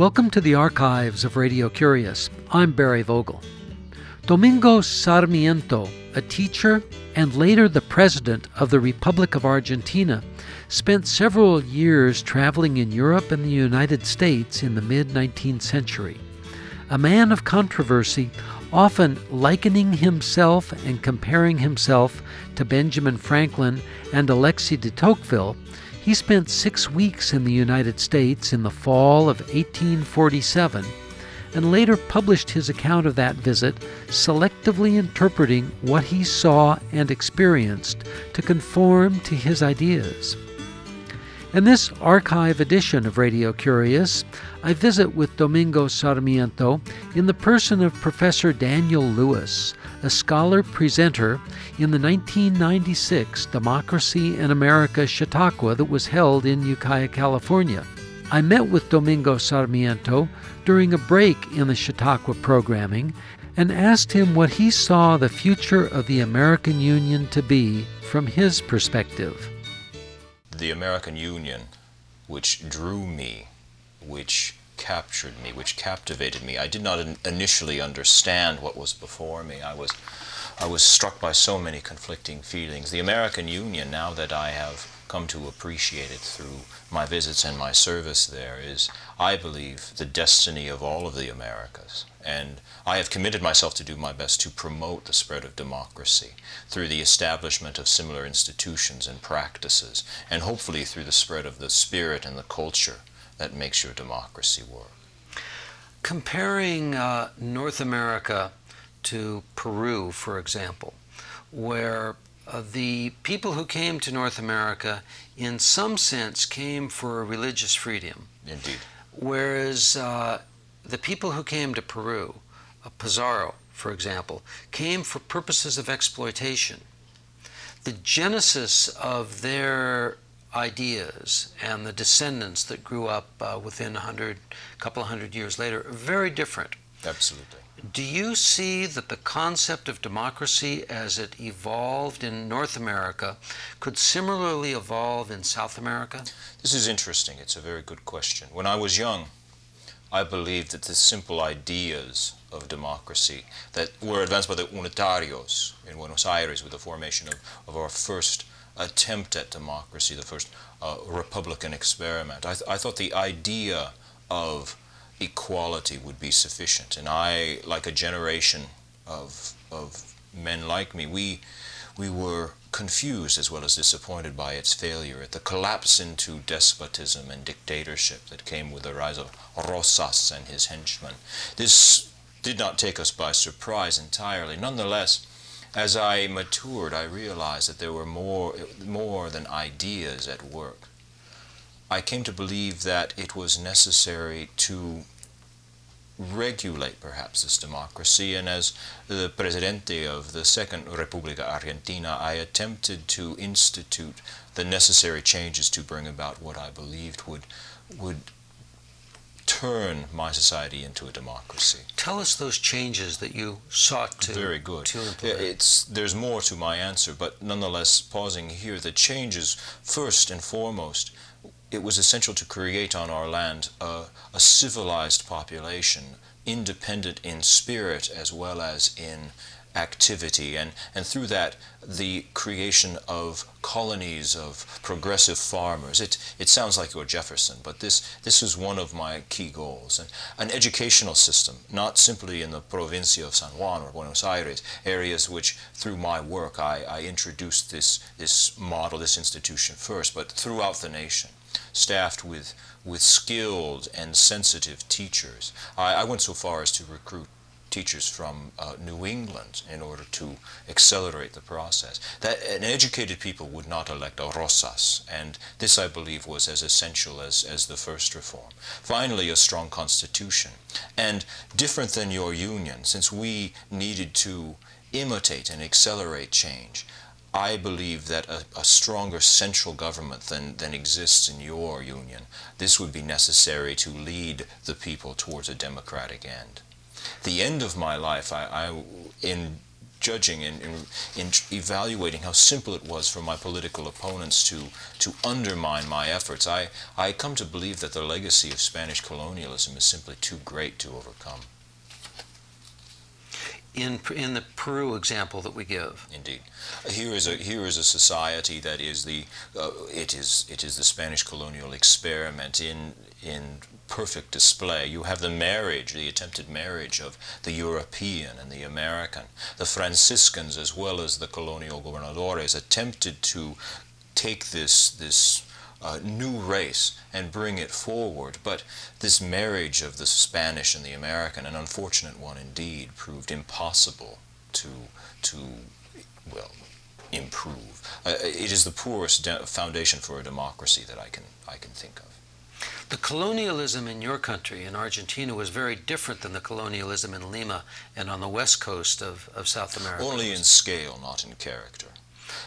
Welcome to the archives of Radio Curious. I'm Barry Vogel. Domingo Sarmiento, a teacher and later the president of the Republic of Argentina, spent several years traveling in Europe and the United States in the mid 19th century. A man of controversy, often likening himself and comparing himself to Benjamin Franklin and Alexis de Tocqueville, he spent six weeks in the United States in the fall of 1847 and later published his account of that visit, selectively interpreting what he saw and experienced to conform to his ideas. In this archive edition of Radio Curious, I visit with Domingo Sarmiento in the person of Professor Daniel Lewis, a scholar presenter in the 1996 Democracy in America Chautauqua that was held in Ukiah, California. I met with Domingo Sarmiento during a break in the Chautauqua programming and asked him what he saw the future of the American Union to be from his perspective. The American Union, which drew me, which captured me, which captivated me. I did not in- initially understand what was before me. I was, I was struck by so many conflicting feelings. The American Union, now that I have come to appreciate it through my visits and my service there, is, I believe, the destiny of all of the Americas. And I have committed myself to do my best to promote the spread of democracy through the establishment of similar institutions and practices, and hopefully through the spread of the spirit and the culture that makes your democracy work. Comparing uh, North America to Peru, for example, where uh, the people who came to North America, in some sense, came for religious freedom. Indeed. Whereas uh, the people who came to Peru, uh, Pizarro, for example, came for purposes of exploitation. The genesis of their ideas and the descendants that grew up uh, within a hundred, couple of hundred years later are very different. Absolutely. Do you see that the concept of democracy as it evolved in North America could similarly evolve in South America? This is interesting. It's a very good question. When I was young, I believed that the simple ideas of democracy that were advanced by the Unitarios in Buenos Aires with the formation of, of our first attempt at democracy, the first uh, Republican experiment. I, th- I thought the idea of equality would be sufficient. And I, like a generation of, of men like me, we, we were confused as well as disappointed by its failure, at the collapse into despotism and dictatorship that came with the rise of Rosas and his henchmen. This did not take us by surprise entirely. Nonetheless, as I matured, I realized that there were more, more than ideas at work. I came to believe that it was necessary to regulate perhaps this democracy, and as the Presidente of the Second República Argentina, I attempted to institute the necessary changes to bring about what I believed would, would turn my society into a democracy. Tell us those changes that you sought to, Very good. to implement. It's, there's more to my answer, but nonetheless, pausing here, the changes, first and foremost, it was essential to create on our land a, a civilized population, independent in spirit as well as in activity, and, and through that, the creation of colonies of progressive farmers. It, it sounds like you're Jefferson, but this, this is one of my key goals. And an educational system, not simply in the provincia of San Juan or Buenos Aires, areas which, through my work, I, I introduced this, this model, this institution first, but throughout the nation staffed with, with skilled and sensitive teachers. I, I went so far as to recruit teachers from uh, New England in order to accelerate the process. That an educated people would not elect a Rosas, and this I believe was as essential as, as the first reform. Finally, a strong constitution, and different than your union, since we needed to imitate and accelerate change. I believe that a, a, stronger central government than, than exists in your union, this would be necessary to lead the people towards a democratic end. The end of my life, I, I in judging and in, in, evaluating how simple it was for my political opponents to, to undermine my efforts, I, I come to believe that the legacy of Spanish colonialism is simply too great to overcome. In, in the Peru example that we give. Indeed, here is a here is a society that is the uh, it is it is the Spanish colonial experiment in in perfect display. You have the marriage, the attempted marriage of the European and the American. The Franciscans, as well as the colonial gobernadores, attempted to take this, this uh, new race and bring it forward. But this marriage of the Spanish and the American, an unfortunate one indeed, proved impossible to, to well, improve. Uh, it is the poorest foundation for a democracy that I can, I can think of. The colonialism in your country, in Argentina, was very different than the colonialism in Lima and on the west coast of, of South America. Only in scale, not in character.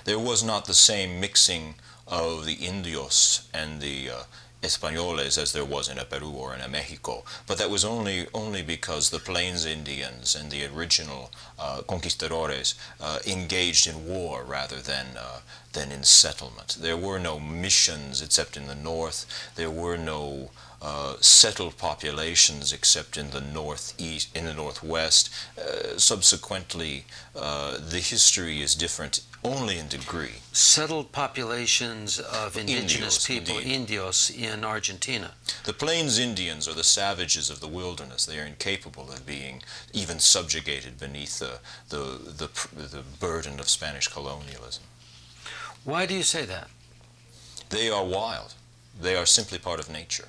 There was not the same mixing of the Indios and the uh, Españoles as there was in a Peru or in a Mexico, but that was only only because the Plains Indians and the original uh, conquistadores uh, engaged in war rather than uh, than in settlement. There were no missions except in the north. There were no uh, settled populations except in the northeast, in the northwest. Uh, subsequently, uh, the history is different only in degree. Settled populations of indigenous Indios, people, indeed. Indios, in Argentina. The Plains Indians are the savages of the wilderness. They are incapable of being even subjugated beneath the, the, the, the burden of Spanish colonialism. Why do you say that? They are wild. They are simply part of nature.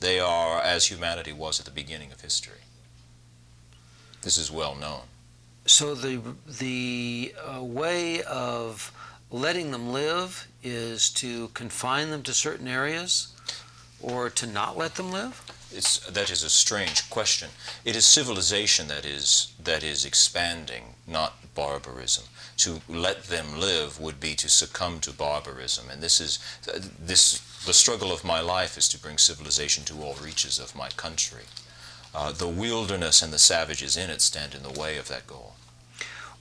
They are as humanity was at the beginning of history. This is well known. So the the uh, way of letting them live is to confine them to certain areas, or to not let them live. It's, that is a strange question. It is civilization that is that is expanding, not barbarism. To let them live would be to succumb to barbarism, and this is this. The struggle of my life is to bring civilization to all reaches of my country. Uh, the wilderness and the savages in it stand in the way of that goal.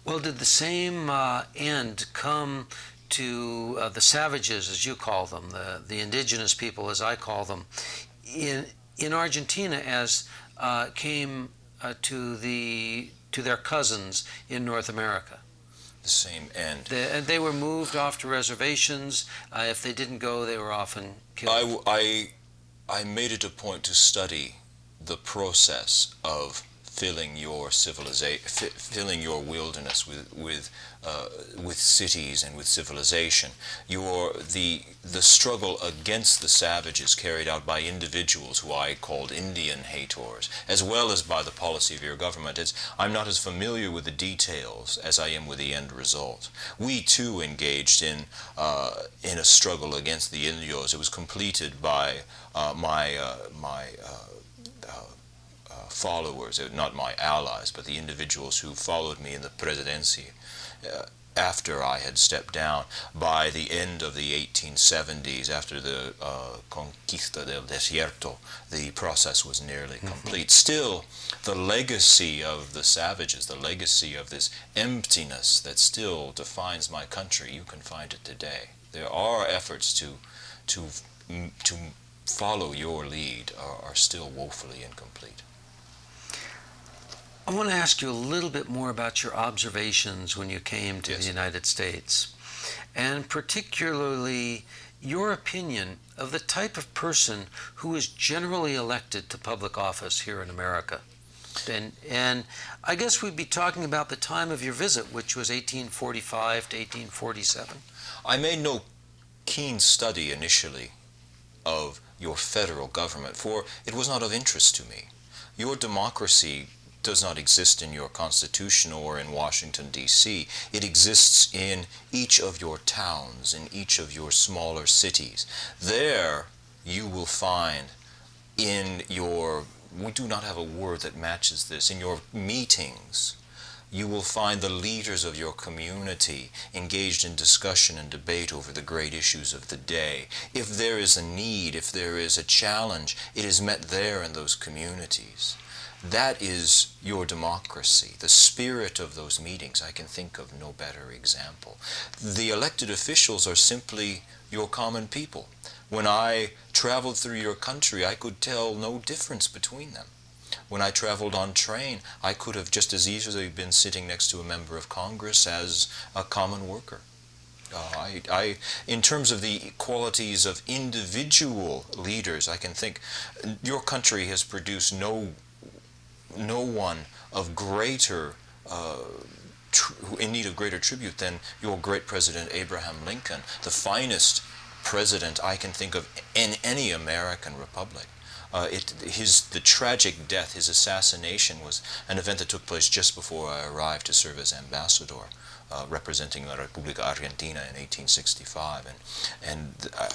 Well, did the same uh, end come to uh, the savages, as you call them, the, the indigenous people, as I call them, in in Argentina, as uh, came uh, to the to their cousins in North America? The same end. The, and they were moved off to reservations. Uh, if they didn't go, they were often killed. I, I, I made it a point to study the process of filling your civilization, filling your wilderness with with uh, with cities and with civilization. Your the the struggle against the savages carried out by individuals who I called Indian haters, as well as by the policy of your government. It's, I'm not as familiar with the details as I am with the end result. We too engaged in uh, in a struggle against the Indios. It was completed by uh, my uh, my uh, followers, uh, not my allies, but the individuals who followed me in the presidency uh, after I had stepped down. By the end of the 1870s, after the uh, Conquista del Desierto, the process was nearly mm-hmm. complete. Still, the legacy of the savages, the legacy of this emptiness that still defines my country, you can find it today. There are efforts to, to, to follow your lead are, are still woefully incomplete. I want to ask you a little bit more about your observations when you came to yes. the United States, and particularly your opinion of the type of person who is generally elected to public office here in America. And, and I guess we'd be talking about the time of your visit, which was 1845 to 1847. I made no keen study initially of your federal government, for it was not of interest to me. Your democracy does not exist in your Constitution or in Washington, D.C. It exists in each of your towns, in each of your smaller cities. There you will find in your, we do not have a word that matches this, in your meetings, you will find the leaders of your community engaged in discussion and debate over the great issues of the day. If there is a need, if there is a challenge, it is met there in those communities That is your democracy. The spirit of those meetings, I can think of no better example. The elected officials are simply your common people. When I traveled through your country, I could tell no difference between them. When I traveled on train, I could have just as easily been sitting next to a member of Congress as a common worker. Uh, I, I, in terms of the qualities of individual leaders, I can think your country has produced no, no one of greater, uh, in need of greater tribute than your great President Abraham Lincoln, the finest president I can think of in any American republic. Uh, it, his, the tragic death, his assassination, was an event that took place just before I arrived to serve as ambassador, uh, representing La República Argentina in 1865. And, and uh,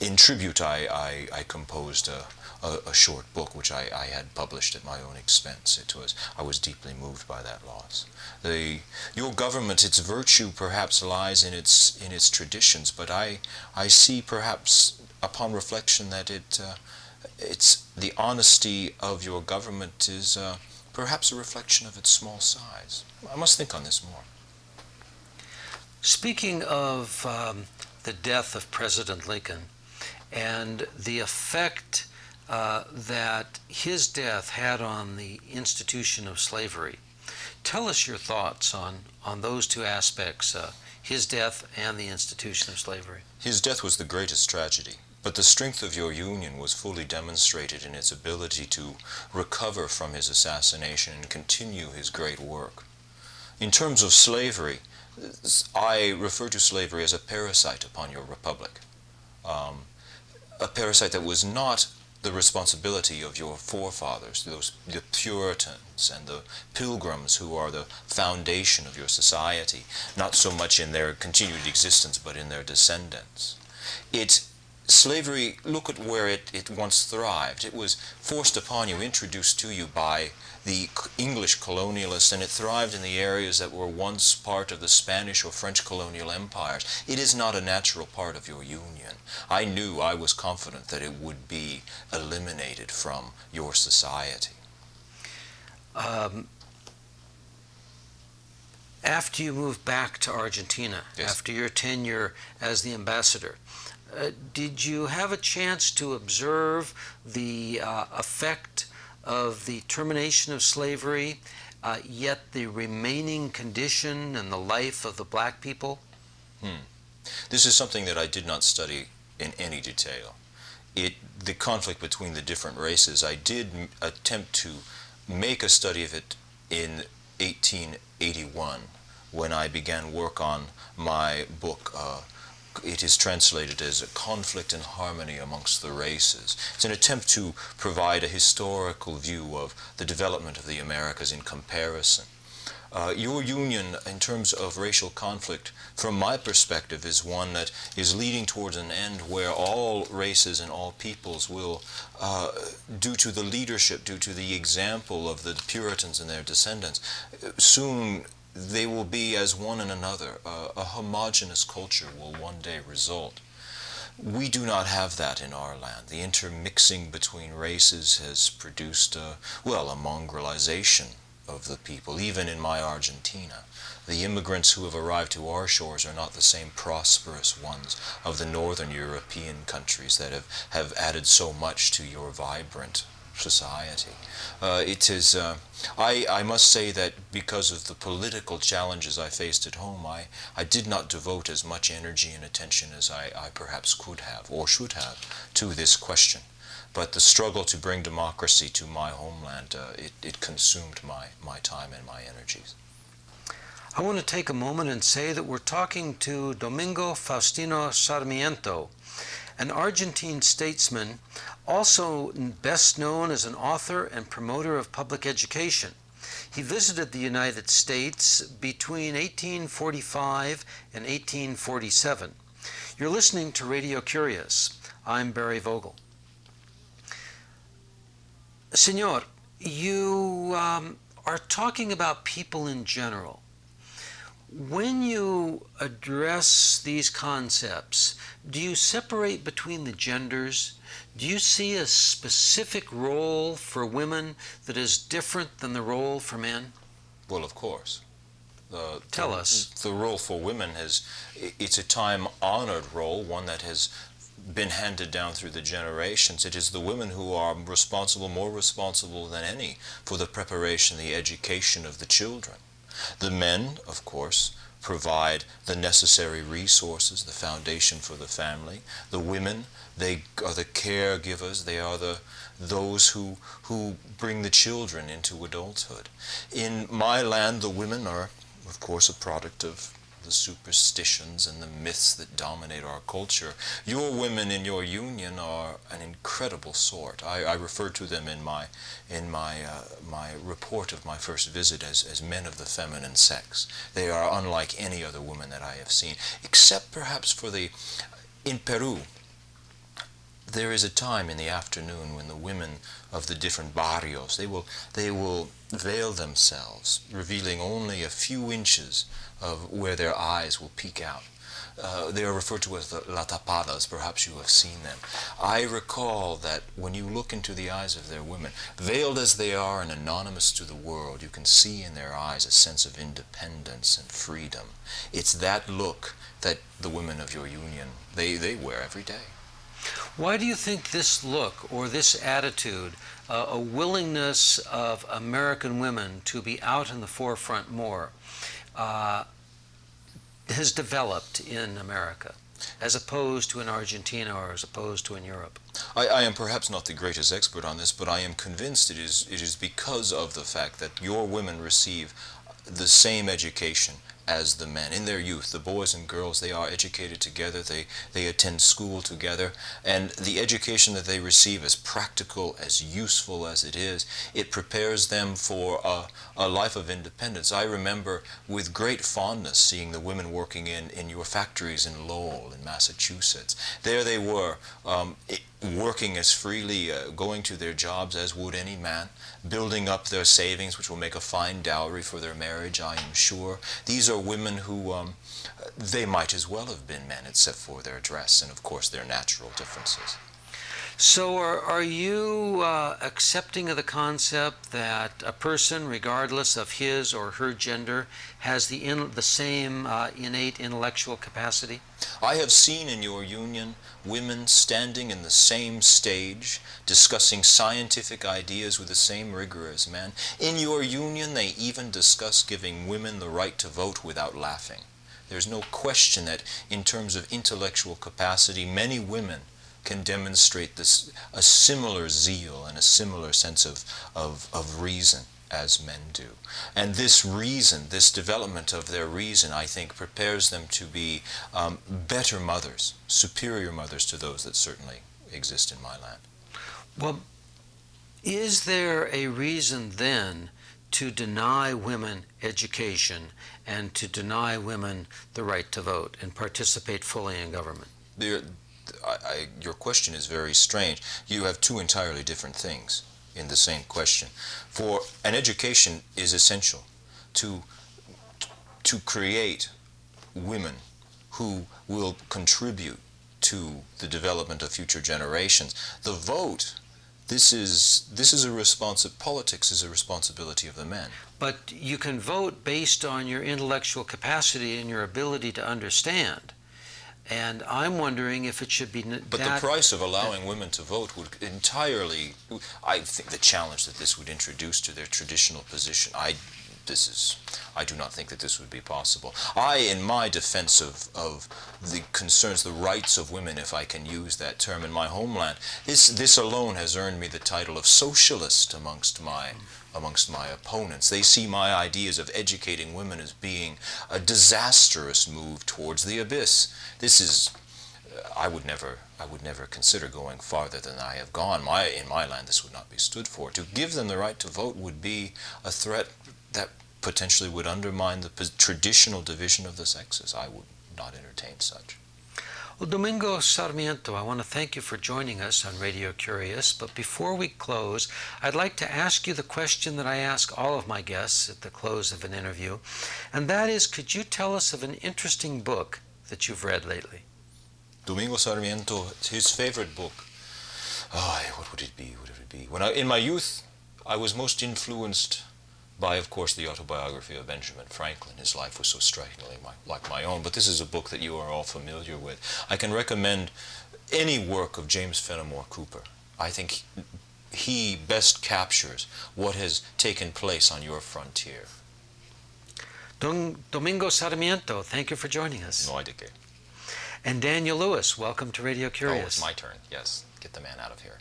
in tribute, I, I, I composed a, a, a, short book which I, I had published at my own expense. It was I was deeply moved by that loss. The your government, its virtue perhaps lies in its in its traditions, but I I see perhaps upon reflection that it uh, it's the honesty of your government is uh, perhaps a reflection of its small size. I must think on this more. Speaking of um, the death of President Lincoln and the effect uh, that his death had on the institution of slavery, tell us your thoughts on, on those two aspects uh, his death and the institution of slavery. His death was the greatest tragedy. But the strength of your union was fully demonstrated in its ability to recover from his assassination and continue his great work. In terms of slavery, I refer to slavery as a parasite upon your republic. Um, a parasite that was not the responsibility of your forefathers, those the Puritans and the Pilgrims who are the foundation of your society, not so much in their continued existence but in their descendants. It slavery, look at where it, it once thrived. It was forced upon you, introduced to you by the English colonialists, and it thrived in the areas that were once part of the Spanish or French colonial empires. It is not a natural part of your union. I knew, I was confident that it would be eliminated from your society. Um, after you moved back to Argentina, yes. after your tenure as the ambassador, uh, did you have a chance to observe the uh, effect of the termination of slavery, uh, yet the remaining condition and the life of the black people? Hmm. This is something that I did not study in any detail. It, the conflict between the different races, I did m- attempt to make a study of it in 1881 when I began work on my book, uh, it is translated as a conflict and harmony amongst the races. It's an attempt to provide a historical view of the development of the Americas in comparison. Uh, your union, in terms of racial conflict, from my perspective, is one that is leading towards an end where all races and all peoples will, uh, due to the leadership, due to the example of the Puritans and their descendants, soon they will be as one in another. Uh, a homogenous culture will one day result. We do not have that in our land. The intermixing between races has produced, a, well, a mongrelization of the people, even in my Argentina. The immigrants who have arrived to our shores are not the same prosperous ones of the northern European countries that have, have added so much to your vibrant society. Uh, it is, uh, I, I must say that because of the political challenges I faced at home, I, I did not devote as much energy and attention as I, I perhaps could have or should have to this question. But the struggle to bring democracy to my homeland, uh, it, it consumed my, my time and my energies. I want to take a moment and say that we're talking to Domingo Faustino Sarmiento, an Argentine statesman also best known as an author and promoter of public education. He visited the United States between 1845 and 1847. You're listening to Radio Curious. I'm Barry Vogel. Senor, you um, are talking about people in general. When you address these concepts, do you separate between the genders? Do you see a specific role for women that is different than the role for men? Well, of course. Uh, Tell the, us. The role for women has, it's a time honored role, one that has been handed down through the generations. It is the women who are responsible, more responsible than any, for the preparation, the education of the children. The men, of course, provide the necessary resources, the foundation for the family. The women, they are the caregivers, they are the those who who bring the children into adulthood. In my land the women are of course a product of the superstitions and the myths that dominate our culture. Your women in your union are an incredible sort. I, I refer to them in my in my uh, my report of my first visit as, as men of the feminine sex. They are unlike any other woman that I have seen, except perhaps for the in Peru. There is a time in the afternoon when the women of the different barrios they will they will veil themselves, revealing only a few inches of where their eyes will peek out. Uh, they are referred to as the la tapadas. Perhaps you have seen them. I recall that when you look into the eyes of their women, veiled as they are and anonymous to the world, you can see in their eyes a sense of independence and freedom. It's that look that the women of your union they, they wear every day. Why do you think this look or this attitude, uh, a willingness of American women to be out in the forefront more, uh, has developed in America? as opposed to in Argentina or as opposed to in Europe? I, I, am perhaps not the greatest expert on this, but I am convinced it is, it is because of the fact that your women receive the same education as the men. In their youth the boys and girls they are educated together. They they attend school together. And the education that they receive as practical as useful as it is it prepares them for a, a life of independence. I remember with great fondness seeing the women working in in your factories in lowell in massachusetts. There they were um, it, working as freely, uh, going to their jobs as would any man, building up their savings, which will make a fine dowry for their marriage, I am sure. These are women who, um, they might as well have been men, except for their dress and, of course, their natural differences. So, are, are you uh, accepting of the concept that a person, regardless of his or her gender, has the, in, the same uh, innate intellectual capacity? I have seen in your union women standing in the same stage, discussing scientific ideas with the same rigor as men. In your union, they even discuss giving women the right to vote without laughing. There's no question that, in terms of intellectual capacity, many women can demonstrate this, a similar zeal and a similar sense of, of, of reason as men do. And this reason, this development of their reason, I think, prepares them to be um, better mothers, superior mothers to those that certainly exist in my land. Well, is there a reason then to deny women education and to deny women the right to vote and participate fully in government? There, I, I, your question is very strange. You have two entirely different things in the same question. For an education is essential to to create women who will contribute to the development of future generations. The vote this is this is a responsive politics is a responsibility of the men. But you can vote based on your intellectual capacity and your ability to understand. And I'm wondering if it should be. But the price of allowing women to vote would entirely. I think the challenge that this would introduce to their traditional position. I this is I do not think that this would be possible. I, in my defense of, of the concerns, the rights of women, if I can use that term in my homeland, this, this alone has earned me the title of socialist amongst my, amongst my opponents. They see my ideas of educating women as being a disastrous move towards the abyss. This is uh, I would never I would never consider going farther than I have gone. My in my land this would not be stood for. To give them the right to vote would be a threat that potentially would undermine the traditional division of the sexes. I would not entertain such. Well, Domingo Sarmiento, I want to thank you for joining us on Radio Curious. But before we close, I'd like to ask you the question that I ask all of my guests at the close of an interview. And that is could you tell us of an interesting book that you've read lately? Domingo Sarmiento, his favorite book. Oh, what would it be? What would it be? When I, in my youth, I was most influenced by, of course, the autobiography of Benjamin Franklin. His life was so strikingly my, like my own, but this is a book that you are all familiar with. I can recommend any work of James Fenimore Cooper. I think he best captures what has taken place on your frontier. Don, Domingo Sarmiento, thank you for joining us. No, I did. And Daniel Lewis, welcome to Radio Curious. Oh, it's my turn. Yes, get the man out of here.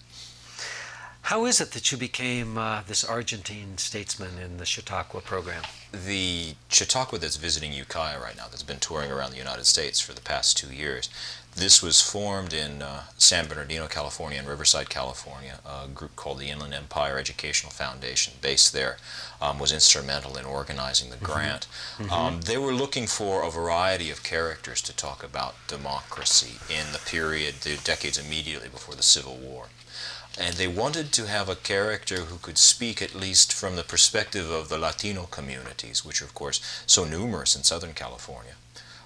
How is it that you became uh, this Argentine statesman in the Chautauqua program? The Chautauqua that's visiting Ukiah right now, that's been touring around the United States for the past two years, this was formed in uh, San Bernardino, California, and Riverside, California. A group called the Inland Empire Educational Foundation, based there, um, was instrumental in organizing the mm-hmm. grant. Mm-hmm. Um, they were looking for a variety of characters to talk about democracy in the period, the decades immediately before the Civil War and they wanted to have a character who could speak at least from the perspective of the Latino communities, which are of course so numerous in Southern California.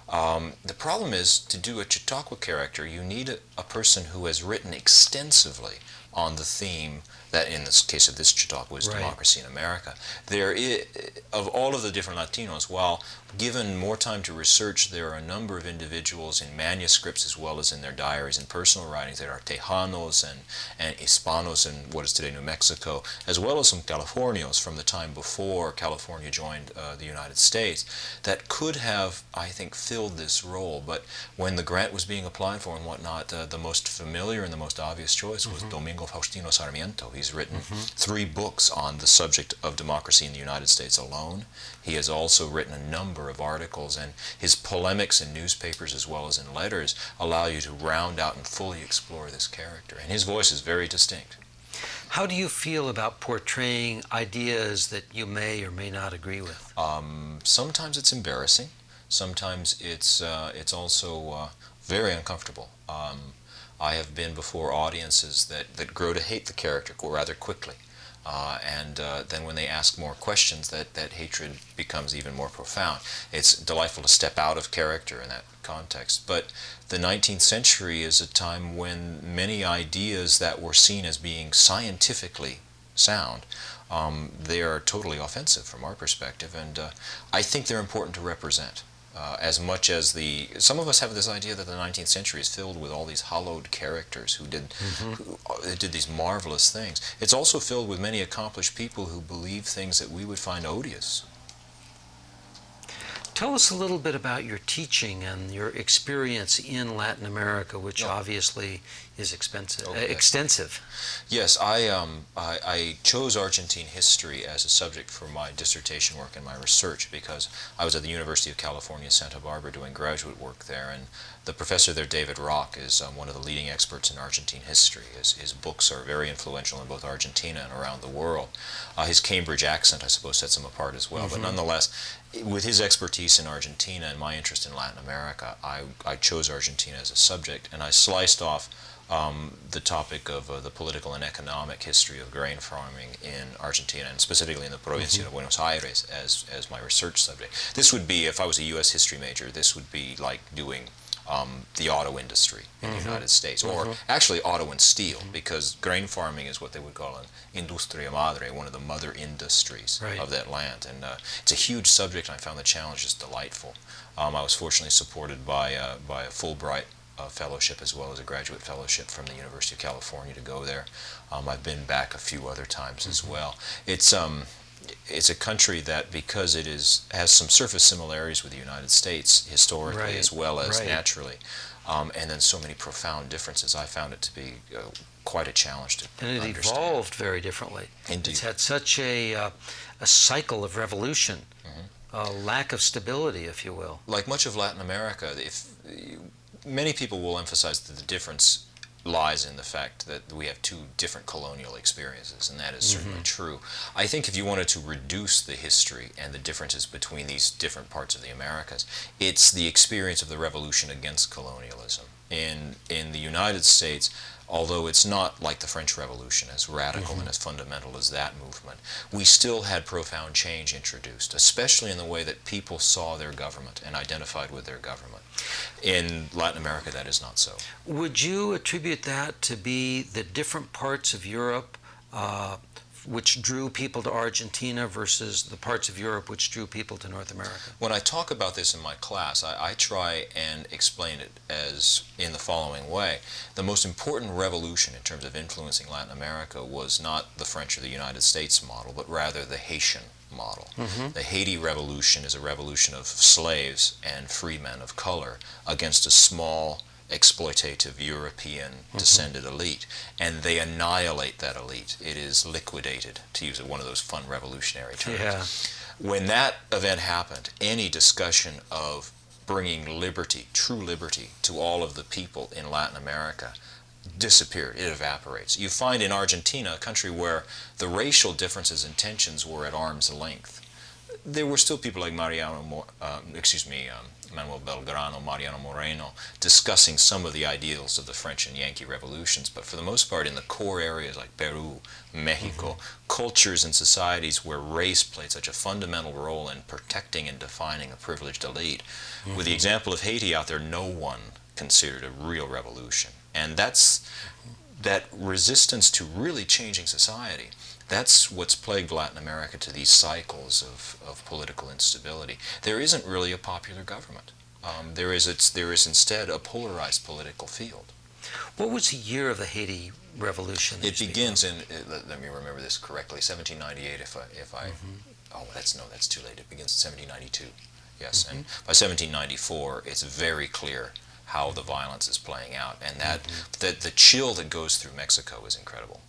Um, the problem is to do a Chautauqua character, you need a, a person who has written extensively on the theme that in the case of this Chautauqua was right. democracy in America. There is, of all of the different Latinos, while given more time to research, there are a number of individuals in manuscripts as well as in their diaries and personal writings. that are Tejanos and, and Hispanos in what is today New Mexico, as well as some Californios from the time before California joined uh, the United States that could have, I think, filled this role. But when the grant was being applied for and whatnot, uh, the most familiar and the most obvious choice was mm-hmm. Domingo Faustino Sarmiento. He's written mm-hmm. three books on the subject of democracy in the United States alone. He has also written a number of articles, and his polemics in newspapers as well as in letters allow you to round out and fully explore this character. And his voice is very distinct. How do you feel about portraying ideas that you may or may not agree with? Um, sometimes it's embarrassing. Sometimes it's uh, it's also uh, very uncomfortable. Um, I have been before audiences that, that grow to hate the character rather quickly. Uh, and uh, then when they ask more questions, that, that hatred becomes even more profound. It's delightful to step out of character in that context. But the 19th century is a time when many ideas that were seen as being scientifically sound, um, they are totally offensive from our perspective, and uh, I think they're important to represent uh, as much as the some of us have this idea that the 19th century is filled with all these hollowed characters who did mm-hmm. who uh, did these marvelous things. It's also filled with many accomplished people who believe things that we would find odious. Tell us a little bit about your teaching and your experience in Latin America, which oh. obviously is expensive, okay. uh, extensive. Yes, I, um, I, I, chose Argentine history as a subject for my dissertation work and my research because I was at the University of California, Santa Barbara, doing graduate work there, and the professor there, David Rock, is um, one of the leading experts in Argentine history. His, his books are very influential in both Argentina and around the world. Uh, his Cambridge accent, I suppose, sets him apart as well. Mm-hmm. But nonetheless, with his expertise in Argentina and my interest in Latin America, I, I chose Argentina as a subject, and I sliced off um, the topic of uh, the political and economic history of grain farming in Argentina, and specifically in the Provincia mm-hmm. of Buenos Aires, as, as my research subject. This would be, if I was a U.S. history major, this would be like doing um, the auto industry in mm-hmm. the United States, or mm-hmm. actually auto and steel, mm-hmm. because grain farming is what they would call an industria madre, one of the mother industries right. of that land. And uh, it's a huge subject, and I found the challenge just delightful. Um, I was fortunately supported by, uh, by a Fulbright a fellowship as well as a graduate fellowship from the University of California to go there. Um, I've been back a few other times mm-hmm. as well. It's um, it's a country that because it is has some surface similarities with the United States historically right. as well as right. naturally, um, and then so many profound differences. I found it to be uh, quite a challenge to and it understand. evolved very differently. Indeed, it's had such a uh, a cycle of revolution. Mm-hmm. A lack of stability, if you will. Like much of Latin America, if many people will emphasize that the difference lies in the fact that we have two different colonial experiences, and that is certainly mm-hmm. true. I think if you wanted to reduce the history and the differences between these different parts of the Americas, it's the experience of the revolution against colonialism. In, in the United States, although it's not like the French Revolution, as radical mm-hmm. and as fundamental as that movement, we still had profound change introduced, especially in the way that people saw their government and identified with their government. In Latin America, that is not so. Would you attribute that to be the different parts of Europe uh, which drew people to Argentina versus the parts of Europe which drew people to North America? When I talk about this in my class, I, I, try and explain it as in the following way. The most important revolution in terms of influencing Latin America was not the French or the United States model, but rather the Haitian model. Mm-hmm. The Haiti Revolution is a revolution of slaves and free men of color against a small exploitative European mm-hmm. descended elite, and they annihilate that elite. It is liquidated, to use one of those fun revolutionary terms. Yeah. When that event happened, any discussion of bringing liberty, true liberty, to all of the people in Latin America disappeared. It evaporates. You find in Argentina, a country where the racial differences and tensions were at arm's length, there were still people like Mariano, um, excuse me, um, Manuel Belgrano, Mariano Moreno, discussing some of the ideals of the French and Yankee revolutions. But for the most part, in the core areas like Peru, Mexico, mm-hmm. cultures and societies where race played such a fundamental role in protecting and defining a privileged elite, mm-hmm. with the mm-hmm. example of Haiti out there, no one considered a real revolution. And that's that resistance to really changing society that's what's plagued Latin America to these cycles of, of political instability. There isn't really a popular government. Um, there, is, it's, there is instead a polarized political field. What was the year of the Haiti Revolution? It begins in, uh, let, let, me remember this correctly, 1798 if I, if I mm-hmm. oh, that's, no, that's too late. It begins in 1792. Yes, mm-hmm. and by 1794, it's very clear how the violence is playing out, and that mm-hmm. the, the chill that goes through Mexico is incredible.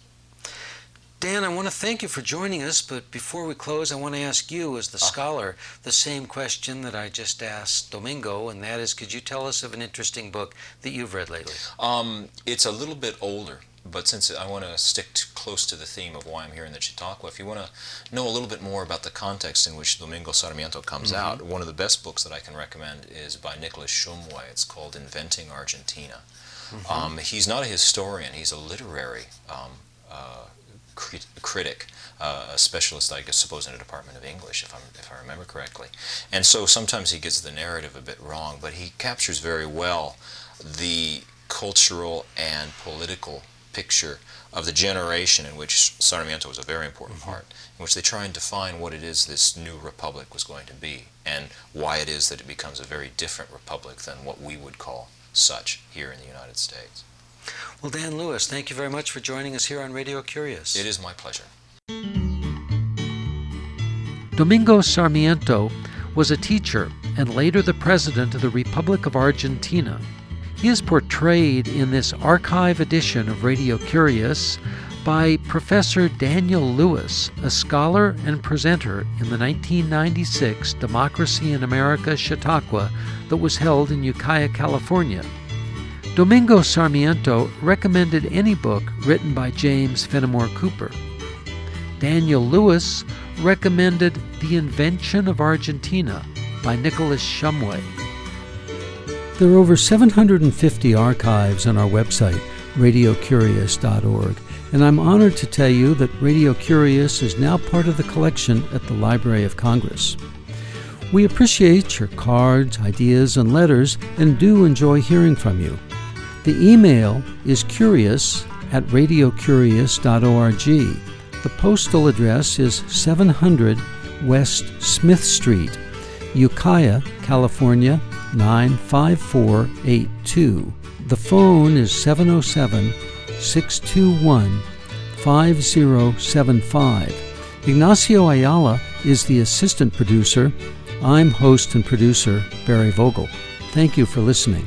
Dan, I want to thank you for joining us, but before we close, I want to ask you, as the uh. scholar, the same question that I just asked Domingo, and that is could you tell us of an interesting book that you've read lately? Um, it's a little bit older, but since I want to stick to close to the theme of why I'm here in the Chautauqua, if you want to know a little bit more about the context in which Domingo Sarmiento comes mm-hmm. out, one of the best books that I can recommend is by Nicholas Shumway. It's called Inventing Argentina. Mm-hmm. Um, he's not a historian, he's a literary um, uh, crit- critic, uh, a specialist, I guess, suppose, in a department of English, if, I'm, if I remember correctly. And so sometimes he gets the narrative a bit wrong, but he captures very well the cultural and political picture of the generation in which Sarmiento was a very important mm-hmm. part, in which they try and define what it is this new republic was going to be, and why it is that it becomes a very different republic than what we would call such here in the United States. Well, Dan Lewis, thank you very much for joining us here on Radio Curious. It is my pleasure. Domingo Sarmiento was a teacher and later the president of the Republic of Argentina. He is portrayed in this archive edition of Radio Curious by Professor Daniel Lewis, a scholar and presenter in the 1996 Democracy in America Chautauqua that was held in Ukiah, California. Domingo Sarmiento recommended any book written by James Fenimore Cooper. Daniel Lewis recommended The Invention of Argentina by Nicholas Shumway. There are over 750 archives on our website, radiocurious.org, and I'm honored to tell you that Radio Curious is now part of the collection at the Library of Congress. We appreciate your cards, ideas, and letters and do enjoy hearing from you. The email is curious at radiocurious.org. The postal address is 700 West Smith Street, Ukiah, California 95482. The phone is 707 621 5075. Ignacio Ayala is the assistant producer. I'm host and producer Barry Vogel. Thank you for listening.